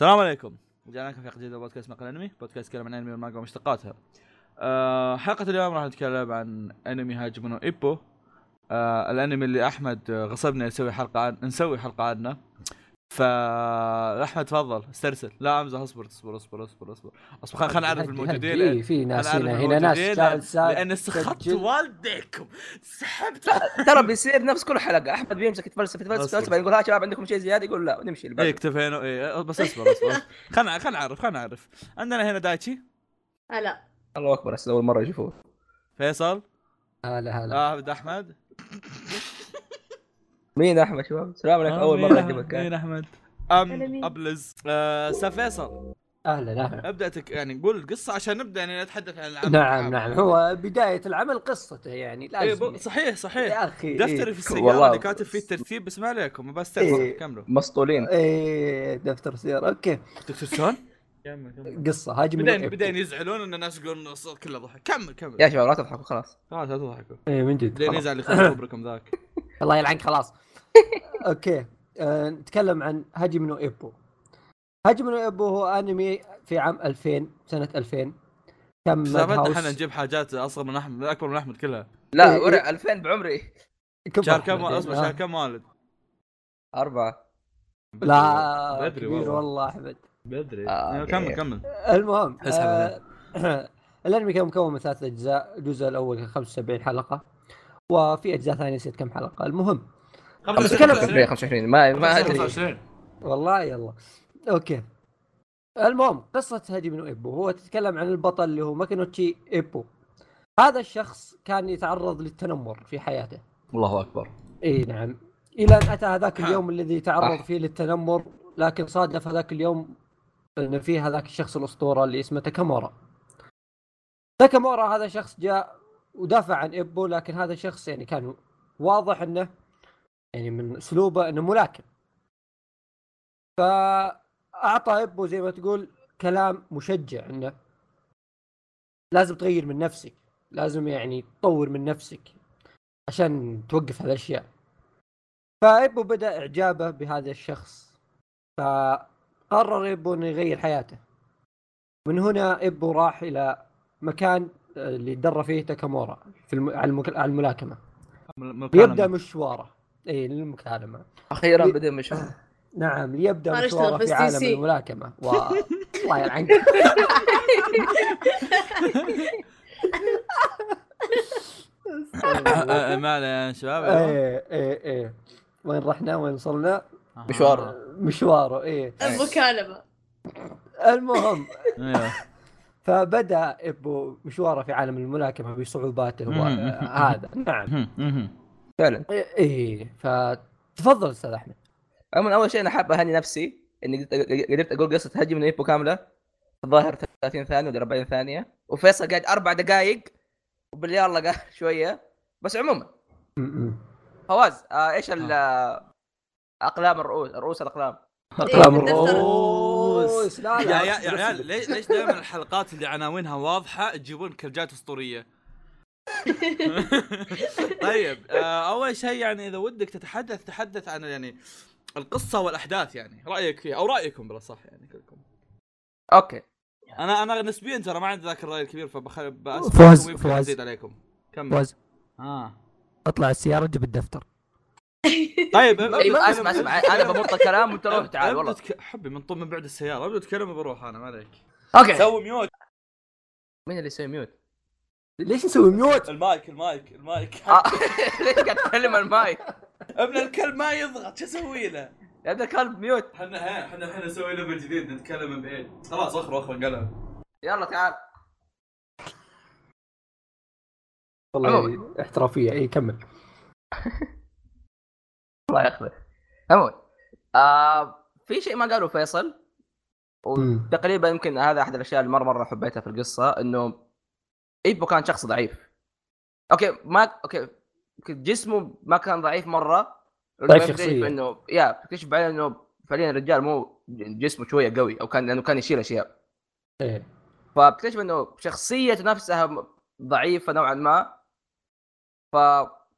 السلام عليكم. رجعنا لكم في حلقة جديدة بودكاست مقال أنمي. بودكاست يتكلم عن أنمي والمانجا ومشتقاتها. أه حلقة اليوم راح نتكلم عن أنمي هاجمونو إيبو. أه الأنمي اللي أحمد غصبنا نسوي حلقة عن نسوي حلقة عنه. ف أحمد تفضل. استرسل. لا أمزح. اصبر اصبر اصبر اصبر اصبر. اصبر خلينا خلينا نعرف الموجودين في في ناس خلينا هنا هنا ناس. لأن سخطت. والديكم. سحبت. ترى بيصير نفس كل حلقة. أحمد بيمسك يتفلسف يتفلسف. يتفلسف بعدين يقول ها شباب عندكم شيء زيادة؟ يقول لا ونمشي اللي بعده. اكتفينا. إيه بس اصبر اصبر أصبر. خلنا خلنا نعرف خلنا نعرف. عندنا هنا دايتشي. هلا. الله أكبر هسه أول مرة يشوفوه. فيصل. هلا هلا. آه أحمد. مين أحمد شباب السلام عليكم آه، أول مرة؟ اجيبك مين أحمد؟ أم؟ ابلز آه سا فيصل أهلا أهلا أبدأ تك... يعني قول القصة عشان نبدأ يعني نتحدث عن العمل نعم نعم هو بداية العمل قصته يعني إيه لازم ب... صحيح صحيح يا أخي دفتري في السياره والله. اللي كاتب فيه الترتيب بسم الله عليكم بس إيه. كملوا مسطولين إيه دفتر سيارة أوكي دكتور سون كمل كمل. قصة هاجم بعدين بعدين يزعلون إن الناس يقولون الصوت كله ضحك. كمل كمل. يا شباب لا تضحكوا خلاص. خلاص لا تضحكوا. إيه من جد. بعدين. يزعل يخرب كبركم ذاك. الله يلعنك خلاص. أوكي. آه، نتكلم عن هاجم نو إيبو. هاجم نو إيبو هو أنمي في عام 2000 سنة 2000 كان سالفتنا إحنا نجيب حاجات أصغر من أحمد أكبر من أحمد كلها. لا إيه، ورع 2000 بعمري. كبر شهر كم. أصبر آه. شهر كم والد؟ أربعة. لا بدري كبير والله. والله أحمد. بدري آه، آه. كمل كمل. المهم اسحب آه الأنمي كان مكون من ثلاث أجزاء الجزء الأول كان 75 حلقة وفي أجزاء ثانية نسيت كم حلقة. المهم 25 25 ما ما أدري. 25 والله يلا. okay. المهم قصة هاجمي نو إيبو؟ هو تتكلم عن البطل اللي هو ماكونوتشي إيبو. هذا الشخص كان يتعرض للتنمر في حياته. الله أكبر. إي نعم. إلى أن أتى هذاك اليوم الذي تعرض آه. فيه للتنمر لكن صادف هذاك اليوم إن فيه هذاك الشخص الأسطورة اللي اسمه تاكامورا. تاكامورا هذا شخص جاء ودافع عن ابو لكن هذا الشخص يعني كان واضح إنه يعني من أسلوبه إنه ملاكم فأعطى ابو زي ما تقول كلام مشجع إنه لازم تغير من نفسك لازم يعني تطور من نفسك عشان توقف هالاشياء فإيبو بدأ إعجابه بهذا الشخص. فقرر ايبو إنه يغير حياته. من هنا ايبو راح إلى مكان آه، اللي درى فيه تاكامورا في الم... على, المك... على الملاكمة. ليبدا مشواره. إي للمكالمة. أخيرا لي- بدأ مش نعم ليبدا مشواره في عالم. الملاكمة. و... الله يلعنك. ما عليه يا شباب. إيه إيه إيه. وين رحنا؟ وين وصلنا؟ مشواره. مشواره إيه. المكالمة المهم. أيوه فبدأ ابو مشواره في عالم الملاكمة بصعوباته وهذا نعم. فعلا. إيه. إيه، فتفضل أستاذ أحمد. عموما أول شيء أنا حاب أهني نفسي إني قدرت- أقول قصة هجم من إيبو كاملة. الظاهر 30 ثانية ولا 40 ثانية. وفيصل قاعد أربع دقائق وباليلا قال شوية. بس عموما. فواز آه إيش ال آه، أقلام الرؤوس رؤوس الأقلام. أقلام إيه، بالدفتر. الرؤوس. لا يا لا يا يا عيال ليش ليش دائما الحلقات اللي عناوينها واضحة تجيبون كرجات أسطورية؟ طيب آه، أول شيء يعني إذا ودك تتحدث تحدث عن يعني القصة والأحداث يعني رأيك فيها أو رأيكم بالأصح يعني كلكم. أوكي. أنا أنا نسبيا ترى ما عندي ذاك الرأي الكبير فبخل فواز. أزيد عليكم. كمل. فواز آه. اطلع السيارة جيب الدفتر. طيب أيوه تكلم- أسمع أسمع. أنا بمط الكلام وانت روح تعال والله. تك- حبي من طول من بعد السيارة. أبدأ تكلم بروح أنا ما عليك. okay. سوي mute. مين اللي يسوي mute؟ ليش نسوي mute؟ ال mic ال mic ال mic. آه، ليش قاعد تكلم المايك؟ ابن الكلب ما يضغط شو أسوي له؟ يا ابن الكلب mute. إحنا ها إحنا الحين نسوي level جديد نتكلم من بعيد. خلاص أخر أخر قلم يلا تعال. والله احترافية. إي كمل. الله ياخذه عموما آه في شيء ما قالوا فيصل مم. تقريبا يمكن هذا أحد الأشياء اللي مرة مرة حبيتها في القصة إنه إيبو كان شخص ضعيف. okay ما okay جسمه ما كان ضعيف مرة. ضعيف شخصية. إنه يا بتكتشف بعدين إنه فعليا الرجال مو جسمه شوية قوي أو كان لأنه كان يشيل أشياء. إيه. فبتكتشف إنه شخصيته نفسها ضعيفة نوعا ما.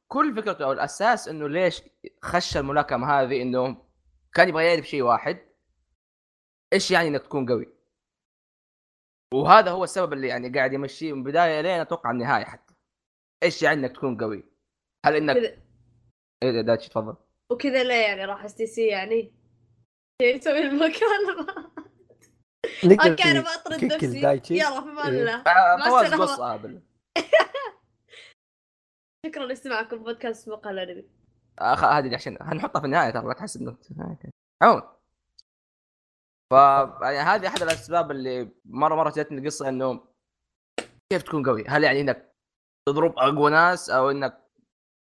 فكل فكرته أو الأساس إنه ليش خش الملاكمة هذه إنه كان يبغى يعرف شيء واحد إيش يعني إنك تكون قوي؟ وهذا هو السبب اللي يعني قاعد يمشيه من البداية لين أتوقع النهاية حتى. إيش يعني إنك تكون قوي؟ هل إنك كذا إيه دايتشي تفضل. وكذا ليه يعني راح STC يعني يسوي المكالمة. okay أنا بطرد نفسي. يلا في أمان إيه. الله آه، مع فواز السلامة. شكرا لاستماعكم بودكاست مقال انمي أخ... هذه عشان هنحطها في النهاية ترى لا تحس إنه عموما ف يعني هذه أحد الأسباب اللي مره مرة جاتني القصة إنه كيف تكون قوي؟ هل يعني إنك تضرب أقوى ناس أو إنك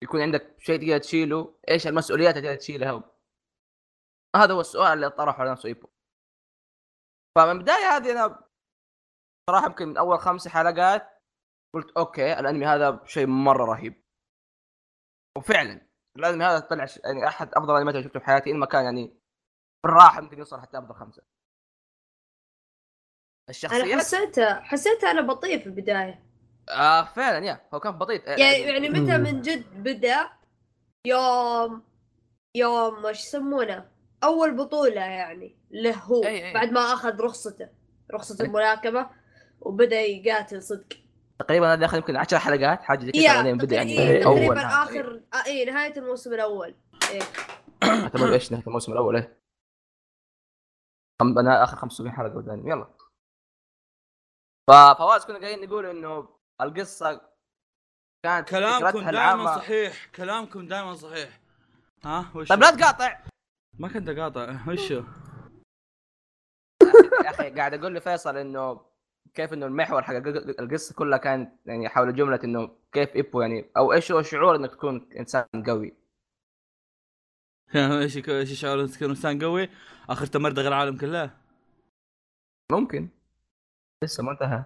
يكون عندك شيء تقدر تشيله؟ إيش المسؤوليات اللي تقدر تشيلها؟ هذا هو السؤال اللي طرحه على نفسه ايبو. فمن البدايه هذه أنا صراحة يمكن من أول خمس حلقات قلت أوكي الأنمي هذا شيء مرة رهيب. وفعلا الأنمي هذا طلع يعني أحد أفضل الأنميات اللي شفته في حياتي إن ما كان يعني بالراحة ممكن يوصل حتى أفضل خمسة. أنا الشخصيات حسيته حسيته أنا بطيء في البداية آه فعلا يا هو كان بطيء يعني يعني متى. من جد بدأ يوم يوم إيش يسمونه أول بطولة يعني له هو أي أي. بعد ما أخذ رخصته رخصة أي. الملاكمة وبدأ يقاتل صدق تقريبا هذا داخل يمكن 10 حلقات حاجة زي كذا بعدين بدأ يعني تقريبا أول تقريبا نهاية. اخر آه اي نهاية الموسم الأول. إيه. أعتبر إيش نهاية الموسم الأول إيه. خم... أنا آخر 75 حلقة قدامي. يلا. ففواز كنا قاعدين نقول إنه القصة كانت كلامكم دائما صحيح. كلامكم دائما صحيح. ها وش؟ طيب لا تقاطع. ما كنت أقاطع. وشو يا أخي قاعد أقول لفيصل إنه كيف إنه المحور حق القصة كلها كانت يعني حول جملة إنه كيف إيبو يعني أو إيش هو شعور إنك تكون إنسان قوي. إيش إيش شعور إنك تكون إنسان قوي؟ آخر تمردغ العالم كله. ممكن. لسه ما انتهى.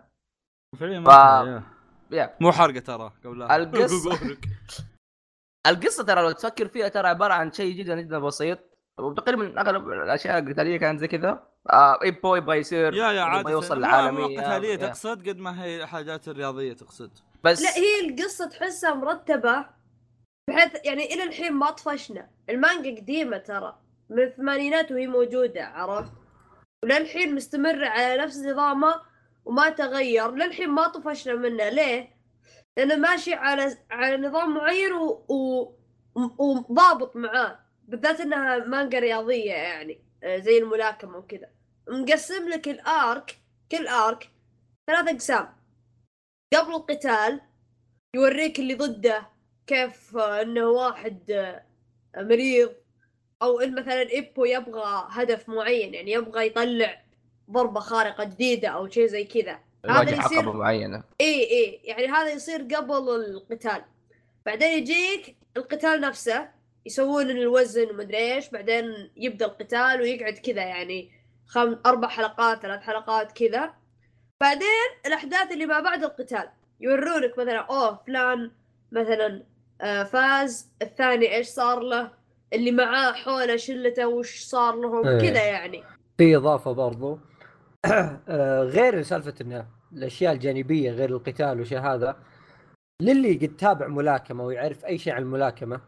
فعليا ما انتهى، يا. مو حرقة ترى قبل لا. القصة- القصة ترى لو تفكر فيها ترى عبارة عن شيء جدا جدا بسيط وتقريبا أغلب الأشياء القتالية كانت زي كذا. آه ايبو يبغى يصير يا يا يبغى عادة يوصل قتاليه يا. تقصد قد ما هي حاجات الرياضية تقصد. بس لا هي القصة تحسها مرتبة بحيث يعني إلى الحين ما طفشنا. المانجا قديمة ترى من الثمانينات وهي موجودة عرفت؟ وللحين مستمرة على نفس نظامه وما تغير. للحين ما طفشنا منه ليه؟ لأنه ماشي على على نظام معين و... و... وضابط معاه. بالذات إنها مانجا رياضية يعني آه، زي الملاكمة وكذا. مقسم لك الارك كل ارك ثلاث أقسام. قبل القتال يوريك اللي ضده كيف إنه واحد آه، مريض أو إن مثلا إيبو يبغى هدف معين يعني يبغى يطلع ضربة خارقة جديدة أو شيء زي كذا. هذا يواجه يصير عقبة معينة. إي إي يعني هذا يصير قبل القتال. بعدين يجيك القتال نفسه يسوون الوزن ومدري إيش بعدين يبدأ القتال ويقعد كذا يعني. خم... أربع حلقات ثلاث حلقات كذا. بعدين الأحداث اللي ما بعد القتال. يورونك مثلا أوه فلان مثلا آه فاز الثاني إيش صار له؟ اللي معاه حوله شلته وش صار لهم؟ إيه. كذا يعني. في إضافة برضو. آه، غير سالفة انه الأشياء الجانبية غير القتال والشيء هذا للي قد تابع ملاكمة ويعرف أي شيء عن الملاكمة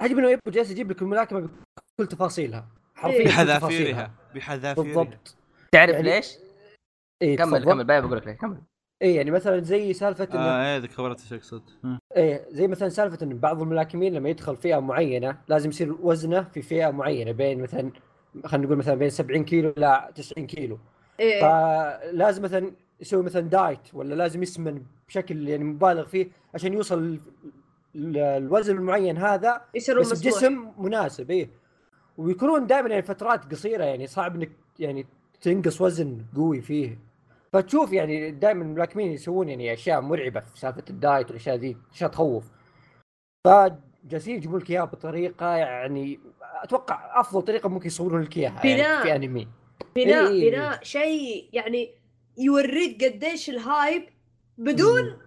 عجب انه يبغى جالس يجيب لك الملاكمة بكل تفاصيلها. حرفيا كل تفاصيلها. بحذافيرها. بحذافيرها بالضبط تعرف يعني- ليش؟ اي كمل تفضل. كمل باي بقول لك ليه كمل اي يعني مثلا زي سالفة انه آه إيه ذيك خبرت إيش أقصد. إيه زي مثلا سالفة إن بعض الملاكمين لما يدخل فئة معينة لازم يصير وزنه في فئة معينة بين مثلا خلينا نقول مثلا بين 70 كيلو إلى 90 كيلو إيه. فلازم مثلا يسوي مثلا دايت ولا لازم يسمن بشكل يعني مبالغ فيه عشان يوصل ال- ال- الوزن المعين هذا بس مسموح بجسم مناسب إيه ويكونون دائما يعني فترات قصيرة يعني صعب إنك يعني تنقص وزن قوي فيه. فتشوف يعني دائما الملاكمين يسوون يعني أشياء مرعبة في سالفة الدايت والأشياء ذي أشياء تخوف. فجالسين يجيبون لك إياها بطريقة يعني أتوقع أفضل طريقة ممكن يصورون لك إياها بناء. يعني في أنمي. بناء إيه. بناء شيء يعني يوريك قديش الهايب بدون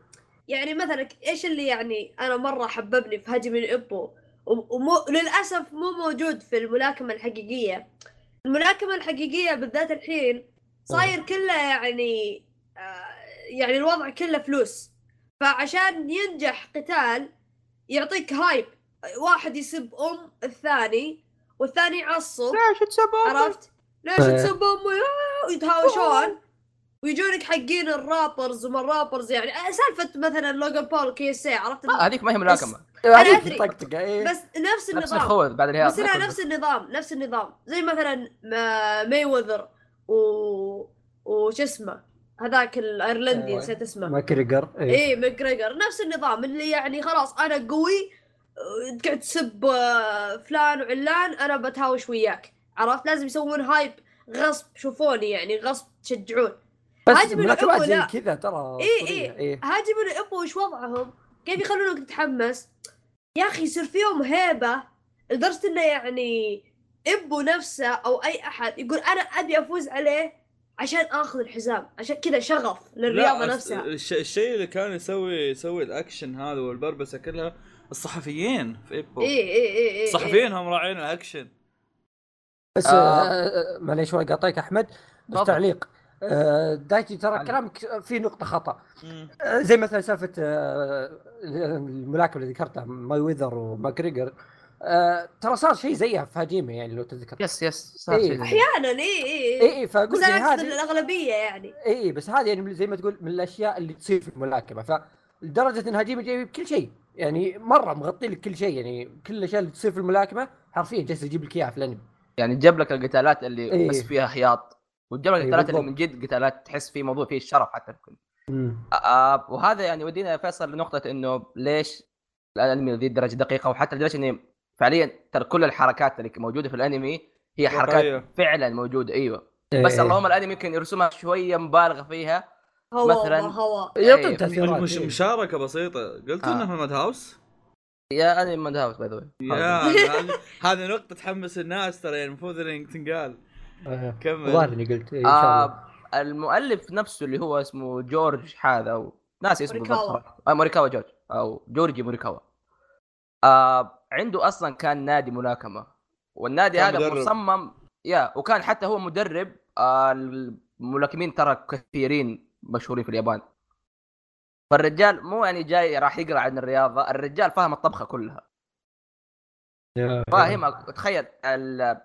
يعني مثلا إيش اللي يعني أنا مرة حببني في هجم الإبو؟ ومو للأسف مو موجود في الملاكمة الحقيقية. الملاكمة الحقيقية بالذات الحين صاير كله يعني آه يعني الوضع كله فلوس. فعشان ينجح قتال يعطيك hype. واحد يسب أم الثاني والثاني يعصب. ليش تسب؟ عرفت؟ ليش إيه. تسب امي ويتهاوشون ويجونك حقين ال rappers وما ال rappers يعني. آه، سالفة مثلا لوجان بول KSI عرفت؟ آه هذيك ما هي ملاكمة. هذيك أدري. طقطقة إيه. بس نفس نفس النظام. الخوذ بعد الهياط بس لا نفس النظام. نفس النظام. زي مثلا ما- مايويذر و وش اسمه؟ هذاك الأيرلندي أيوة. نسيت اسمه. ما كريجر إيه. إيه ماكريجر نفس النظام. اللي يعني خلاص أنا قوي آه، تقعد تسب آه، فلان وعلان أنا بتهاوش وياك. عرفت؟ لازم يسوون هايب غصب. شوفوني يعني غصب تشجعون. بس هاجم الملاكمات الأبو زي لا. كذا ترى إيه، أسطورية. إيه. هاجم الابو وش وضعهم؟ كيف يخلونك تتحمس؟ يا أخي يصير فيهم هيبة لدرجة إنه يعني إبو نفسه أو أي أحد يقول أنا أبي أفوز عليه عشان آخذ الحزام عشان كذا شغف للرياضة نفسها الش- الشيء اللي كان يسوي يسوي الأكشن هذا والبربسة كلها الصحفيين في ايبو اي اي اي اي الصحفيين هم راعين الأكشن بس آه. آه. معليش ولا قاطعك أحمد بس. تعليق آه دايتشي ترى. كلامك فيه نقطة خطأ. آه زي مثلا سالفة آه الملاكمة اللي ذكرتها مايويذر وماكريجور. آه ترى صار شيء زيها في هاجيمي يعني لو تذكر. yes yes صار إيه. شيء أحيانا اي اي اي اي فاقول اقصد هذه الأغلبية يعني. اي اي بس هذه يعني زي ما تقول من الأشياء اللي تصير في الملاكمة. فلدرجة إن هاجيمه جايب كل شيء. يعني مرة مغطي لك كل شيء. يعني كل الأشياء اللي تصير في الملاكمة حرفيا جالس يجيب لك إياها في الأنمي. يعني جاب لك القتالات اللي إيه. بس فيها حياط لك إيه، القتالات اللي. من جد قتالات تحس في موضوع فيه الشرف حتى ممكن آه وهذا يعني يودينا يا فيصل لنقطة إنه ليش الأنمي ذي الدرجة دقيقة وحتى لدرجة إنه فعليا ترى كل الحركات اللي موجودة في الأنمي هي حركات. فعلا موجودة أيوه إيه. بس اللهم الأنمي يمكن يرسمها شوية مبالغ فيها هوا مثلاً- هوا يعطون إيه. تاثيرات مش. مشاركة بسيطة قلت آه. إنه في ال Madhouse يا أنمي Madhouse by the way هذه- نقطة تحمس الناس ترى يعني المفروض انها تنقال كمل. الظاهر اني قلت إيه إن شاء الله. آه المؤلف نفسه اللي هو اسمه جورج هذا أو ناس اسمه موريكاوا. آه موريكاوا جورج أو جورجي موريكاوا. آه عنده أصلا كان نادي ملاكمة والنادي هذا مدرب. مصمم يا وكان حتى هو مدرب آه الملاكمين ترى كثيرين مشهورين في اليابان. فالرجال مو يعني جاي راح يقرأ عن الرياضة الرجال فاهم الطبخة كلها. فاهم تخيل ال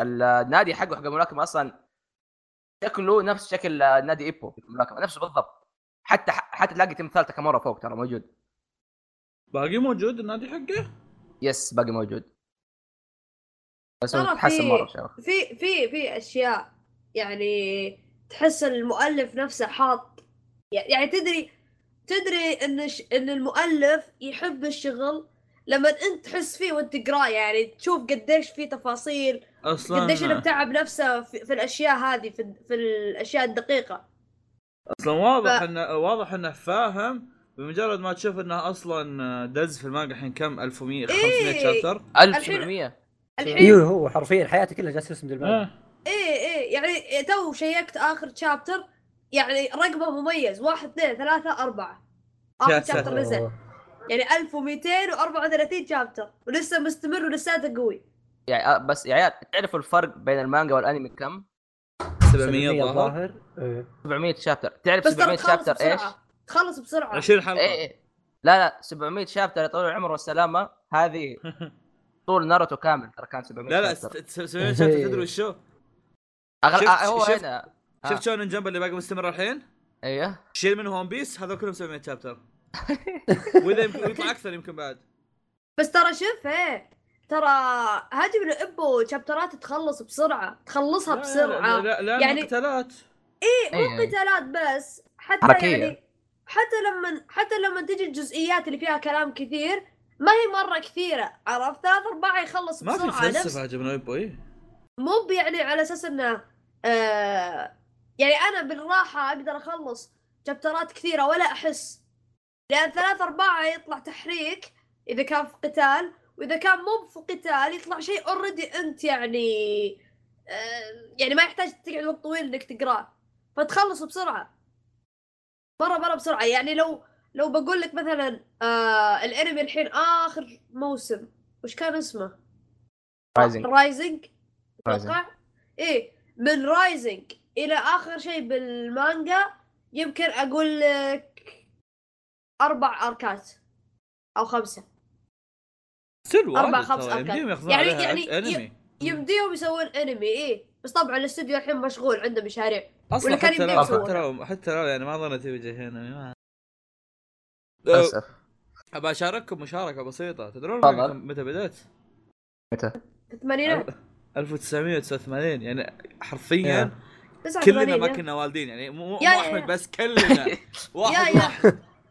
النادي حقه حق الملاكمة أصلا شكله نفس شكل نادي إيبو في الملاكمة نفسه بالضبط. حتى حتى تلاقي تمثال تاكامورا فوق ترى موجود. باقي موجود النادي حقه؟ يس باقي موجود. بس تحسن في- مرة شباب في في في أشياء يعني تحس المؤلف نفسه حاط يعني تدري تدري إن ش... إن المؤلف يحب الشغل؟ لما أنت تحس فيه وأنت تقراه يعني تشوف قديش في تفاصيل أصلا. قديش إنه بتعب نفسه في, في الأشياء هذه في, في الأشياء الدقيقة. أصلا واضح ف- انه واضح إنه فاهم بمجرد ما تشوف إنه أصلا دز في المانجا الحين كم؟ 1100 500 إيه. chapter. 1700 الحين أيوه هو حرفيا حياته كلها جالس يرسم دلمان آه. إيه إيه. يعني تو check ت آخر chapter يعني رقمه مميز. واحد اثنين ثلاثة أربعة. آخر chapter. نزل. يعني 1234 chapter. ولسه مستمر ولساته قوي. يعني آه، بس يا عيال تعرفوا الفرق بين المانجا والانمي كم؟ 700 ظهر الظاهر إيه. 700 chapter. تعرف بس ترى 700 تخلص chapter إيش؟ تخلص بسرعة. 20 حلقة. إيه إيه. لا لا 700 chapter يا طويل العمر والسلامه هذه طول ناروتو كامل ترى كان 700 لا لا chapter. 700 chapter تدري وشو؟ أغل... شفت- آه هو شفت- هنا. آه. شفت شلون جنب اللي باقي مستمر الحين؟ أيوه. شيل منه One Piece هذول كلهم 700 chapter. وإذا يمكن ويطلع أكثر يمكن بعد. بس ترى شوف إيه. ترى هاجم الإبو شابترات تخلص بسرعة تخلصها لا- بسرعة. لا لا, لا يعني- يعني قتالات إيه مو إيه. قتالات بس حتى حركية. يعني حتى لما حتى لما تجي الجزئيات اللي فيها كلام كثير ما هي مرة كثيرة عرفت؟ ثلاث أرباع يخلص ما في فلسفة عجبنا ايبو إيه. مو يعني على أساس إنه آه يعني أنا بالراحة أقدر أخلص شابترات كثيرة ولا أحس. لأن ثلاث ارباع يطلع تحريك إذا كان في قتال. وإذا كان مو في قتال يطلع شيء already أنت يعني آه يعني ما يحتاج تقعد وقت طويل إنك تقراه فتخلص بسرعة. مرة مرة بسرعة. يعني لو لو بقول لك مثلا آه الأنمي الحين آخر موسم وش كان اسمه؟ Rising Rising Rising. أتوقع. إيه من Rising إلى آخر شيء بالمانجا يمكن أقول لك أربع أركات أو خمسة. ستيل أربع واجد خمس ياخذون يعني- يعني يمديهم يسوون أنمي إيه بس طبعا الاستوديو الحين مشغول عنده مشاريع أصلا ولا كان حتى لو. حتى لو حتى لو يعني ما ظنيت يجي هنا ما للأسف أبى أشارككم مشاركة بسيطة تدرون. متى بدأت؟ متى؟ الثمانينات 1989 يعني حرفيا يا. 89 كلنا ما. كنا والدين يعني مو أحمد. بس كلنا يا- واحد يا.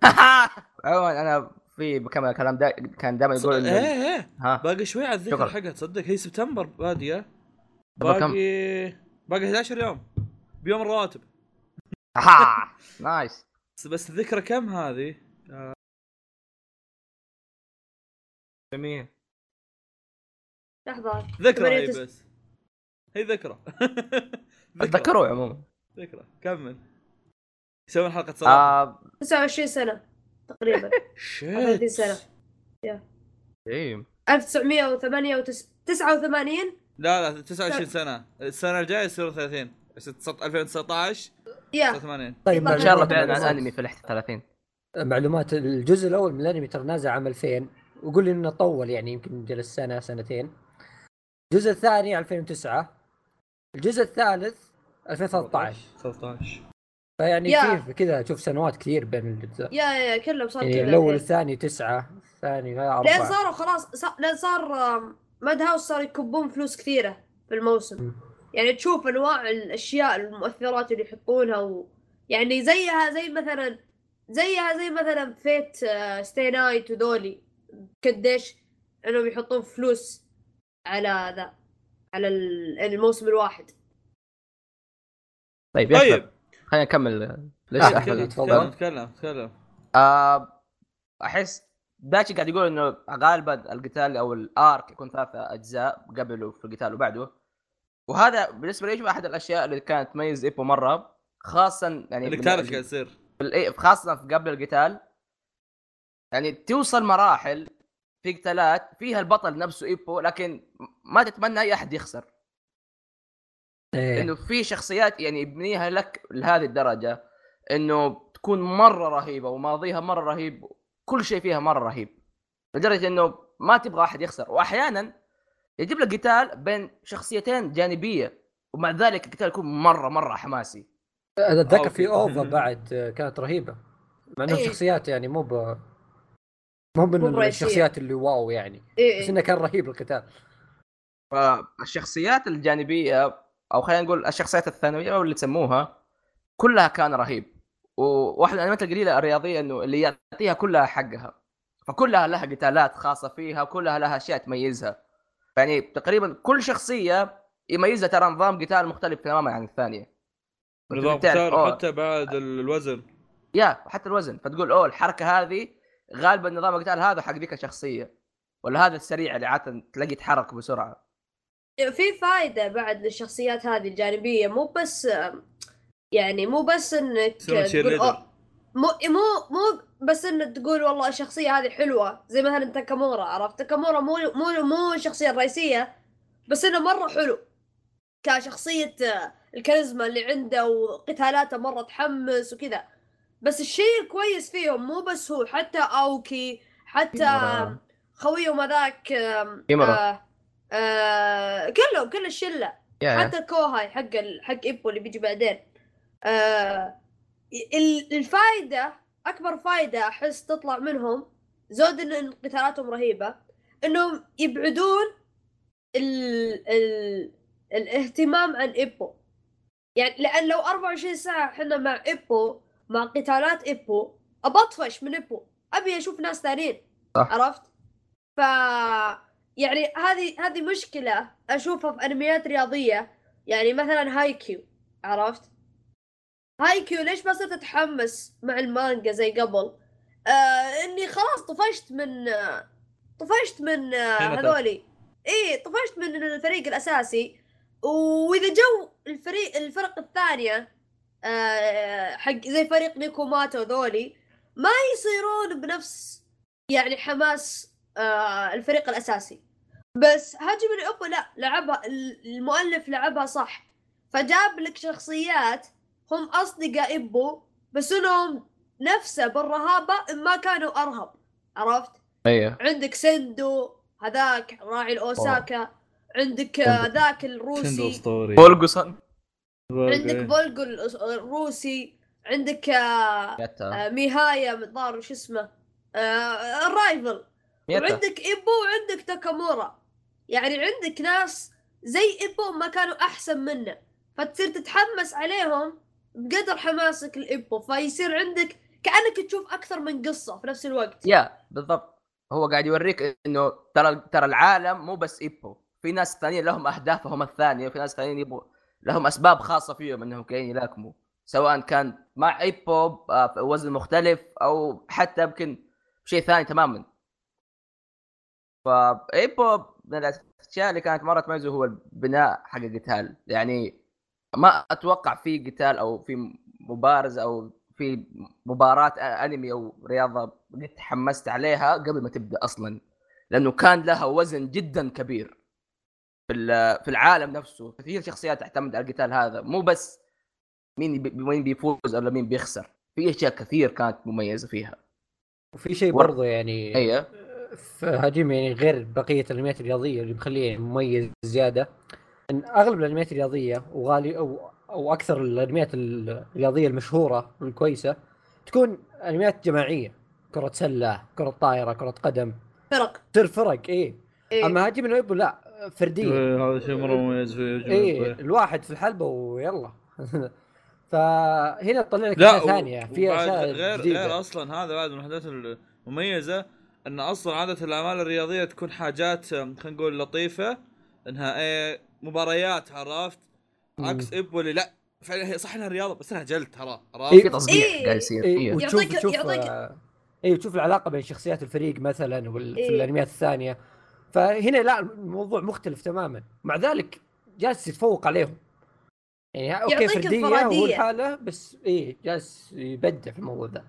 واحد عموما أنا في بكمل كلام دا كان دائما يقول إيه إنه إيه ها. باقي شوي على الذكرى شكرا. حقها تصدق. هي سبتمبر باديه كم؟ باقي باقي 11 يوم. بيوم الرواتب. ها نايس. بس, الذكرى كم هذه؟ جميل. لحظة. ذكرى هي 88. بس. هي ذكرى. ذكرى. عموما. ذكرى. كمل. يسوون حلقة صراحة آه 29 سنة. تقريبا. 30 سنة. إيه. 1989 لا لا 29 سنة. السنة الجاية يصير 30 بس 2019 يا. 89 طيب إن شاء الله بعد عن أنمي في ال 31 معلومات الجزء الأول من الأنمي ترى نازل عام 2000 وقول لي إنه طول يعني يمكن جلس سنة سنتين. الجزء الثاني 2009 الجزء الثالث 2013 13 فيعني. في كذا تشوف سنوات كثير بين الأجزاء. يا يا كلهم صار يعني كذا الأول. الثاني تسعة الثاني لين أربعة. صاروا خلاص صار لين صار ماد هاوس صار يكبون فلوس كثيرة في الموسم. مم. يعني تشوف انواع الأشياء المؤثرات اللي يحطونها و... يعني زيها زي مثلا زيها زي مثلا Fate/stay night وذولي. قديش إنهم يحطون فلوس على ذا على ال- الموسم الواحد. طيب يا طيب. خلينا نكمل ليش آه، احمد تكلم. تكلم تكلم آه أحس داشي قاعد يقول إنه غالبا القتال أو ال arc يكون ثلاثة أجزاء قبله في القتال وبعده. وهذا بالنسبة لي أحد الأشياء اللي كانت تميز إيبو مرة خاصه يعني تعرف إيش قاعد يصير. في الإيه- خاصه في قبل القتال. يعني توصل مراحل في قتالات فيها البطل نفسه إيبو لكن ما تتمنى أي أحد يخسر. إيه. إنه في شخصيات يعني يبنيها لك لهذه الدرجة إنه تكون مرة رهيبة وماضيها مرة رهيب كل شيء فيها مرة رهيب لدرجة إنه ما تبغى أحد يخسر واحيانا يجيب لك قتال بين شخصيتين جانبية ومع ذلك القتال يكون مرة مرة حماسي أنا أتذكر في. أوفا بعد كانت رهيبة مع انهم إيه. شخصيات يعني مو ب مو من. الشخصيات اللي واو يعني إيه بس إيه. إنه كان رهيب القتال فالشخصيات الجانبية أو خلينا نقول الشخصيات الثانوية أو اللي تسموها كلها كان رهيب. وواحد من الانميات القليلة الرياضية إنه اللي يعطيها كلها حقها. فكلها لها قتالات خاصة فيها كلها لها أشياء تميزها. يعني تقريبا كل شخصية يميزها ترى نظام قتال مختلف تماما عن الثانية. نظام قتال. حتى بعد الوزن. يا حتى الوزن. فتقول أوه الحركة هذه غالبا نظام القتال هذا حق ذيك الشخصية. ولا هذا السريع اللي عادة تلاقي يتحرك بسرعة. في فائده بعد للشخصيات هذه الجانبية مو بس يعني مو بس إنك تقول مو مو مو بس انك تقول والله الشخصية هذه حلوة زي مثلا تاكامورا عرفت تاكامورا مو مو مو الشخصيه الرئيسيه بس إنه مرة حلو كشخصية الكاريزما اللي عنده وقتالاته مرة تحمس وكذا بس الشيء الكويس فيهم مو بس هو حتى okay حتى. خويهم هذاك. آه آه كلهم كل الشله يا حتى كوهاي حق ال... حق إيبو اللي بيجي بعدين. آه ال- الفائده أكبر فائده أحس تطلع منهم زود إن قتالاتهم رهيبة إنهم يبعدون ال... ال... الاهتمام عن إيبو. يعني لأن لو 24 ساعة إحنا مع إيبو مع قتالات إيبو أبطفش من إيبو. أبي أشوف ناس ثانيين. عرفت؟ ف يعني هذه هذه مشكلة أشوفها في أنميات رياضية. يعني مثلا Haikyuu عرفت؟ Haikyuu ليش ما صرت أتحمس مع المانجا زي قبل؟ آه إني خلاص طفشت من آه طفشت من آه هذولي. إيه طفشت من الفريق الأساسي. وإذا جو الفريق الفرق الثانية آه حق زي فريق نيكوما وذولي ما يصيرون بنفس يعني حماس آه الفريق الأساسي. بس هاجيمي نو ايبو لا لعبها المؤلف لعبها صح. فجاب لك شخصيات هم أصدقاء ايبو بس إنهم نفسه بالرهابة إن ما كانوا أرهب. عرفت؟ أيوه. عندك سندو هذاك راعي الأوساكا. عندك آه، ذاك الروسي. أسطوري. بولجوسون عندك بولجو الروسي. عندك آه، آه، ميهايا الظاهر شو اسمه؟ ال rival. مياتا. وعندك إيبو وعندك تاكامورا. يعني عندك ناس زي إيبو ما كانوا أحسن منه. فتصير تتحمس عليهم بقدر حماسك لإيبو. فيصير عندك كأنك تشوف أكثر من قصة في نفس الوقت. يا بالضبط. هو قاعد يوريك إنه ترى ترى العالم مو بس إيبو. في ناس ثانيين لهم أهدافهم الثانية وفي ناس ثانيين يبغوا لهم أسباب خاصة فيهم إنهم كاين يلاكموا. سواء كان مع إيبو آه، في وزن مختلف أو حتى يمكن شيء ثاني تماما. فايبو من الأشياء اللي كانت مرة تميزه هو البناء حق القتال يعني ما أتوقع في قتال أو في مبارزه أو في مباراة أنمي أو رياضة قد تحمست عليها قبل ما تبدأ أصلا. لأنه كان لها وزن جدا كبير في في العالم نفسه. كثير شخصيات تعتمد على القتال هذا. مو بس مين بي- مين بيفوز ولا مين بيخسر. في أشياء كثير كانت مميزة فيها. وفي شيء برضه يعني أيوه. في هاجم يعني غير بقية الانميات الرياضية اللي مخلية مميز زيادة. إن أغلب الانميات الرياضية وغالي أو أو أكثر الانميات الرياضية المشهورة والكويسة تكون انميات جماعية. كرة سلة كرة طائره كرة قدم. فرق. تصير فرق إيه. إيه. أما هاجم نويبو لا فردية. إيه، هذا شيء مرة مميز فيه إيه الواحد في الحلبه ويلا. فهنا تطلع لك لا أشياء ثانية. في أشياء غير جديدة. غير أصلا هذا بعد من الحاجات المميزة إن أصلا عادة الأعمال الرياضية تكون حاجات خلينا نقول لطيفة إنها إيه مباريات عرفت عكس اللي لا فعلا هي صح إنها رياضة بس إنها جلد ترى في عرفت تصقيع إيه. قاعد يصير إيه وتشوف يعطيك- تشوف يعطيك- آه، إيه تشوف العلاقة بين شخصيات الفريق مثلا وال... في إيه. الأنميات الثانية فهنا لا الموضوع مختلف تماما مع ذلك جالس يتفوق عليهم يعني okay فردية هو. الحاله بس إيه جالس يبدع في الموضوع ذا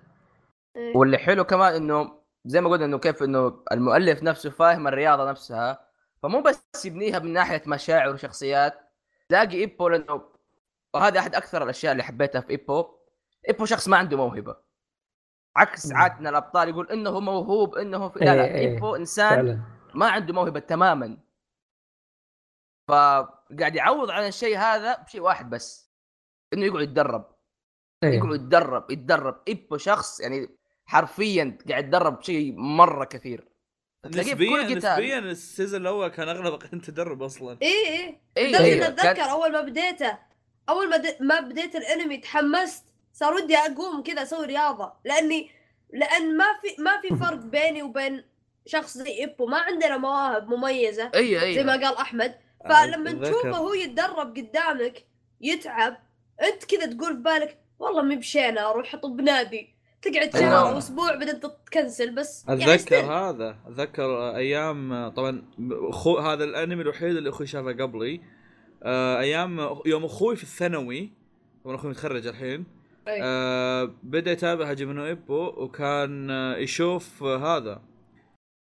إيه. واللي حلو كمان إنه زي ما قلنا إنه كيف إنه المؤلف نفسه فاهم الرياضة نفسها فمو بس يبنيها من ناحية مشاعر وشخصيات تلاقي إيبو لأنه وهذا أحد أكثر الأشياء اللي حبيتها في إيبو إيبو شخص ما عنده موهبة عكس. عادنا الأبطال يقول إنه موهوب إنه في... لا لا إيه، إيه. إيبو إنسان فعلا ما عنده موهبة تماما فقاعد يعوض عن الشيء هذا بشيء واحد بس إنه يقعد يتدرب إيه. يقعد يتدرب يتدرب إيبو شخص يعني حرفيا قاعد يتدرب شيء مرة كثير. نسبيا. نسبيا السيزون الأول كان أغلب كان تدرب أصلا. إيه إيه. إيه، لدرجة إيه. أتذكر كان- أول ما بديته أول ما د... ما بديت الأنمي تحمست صار ودي أقوم كذا أسوي رياضة. لاني لأن ما في ما في فرق بيني وبين شخص زي إيبو. ما عندنا مواهب مميزة اي اي زي ما قال أحمد. فلما. تشوفه هو يتدرب قدامك يتعب أنت كذا تقول في بالك والله مي بشينة أروح اطب نادي. تقعد شهر. أو أسبوع بعدين تكنسل بس يعني أتذكر still. هذا أتذكر أيام طبعا أخو هذا الأنمي الوحيد اللي أخوي شافه قبلي آه، أيام يوم أخوي في الثانوي طبعا أخوي متخرج الحين. آه، بدأ يتابع هاجيمي نو إيبو وكان آه، يشوف آه، هذا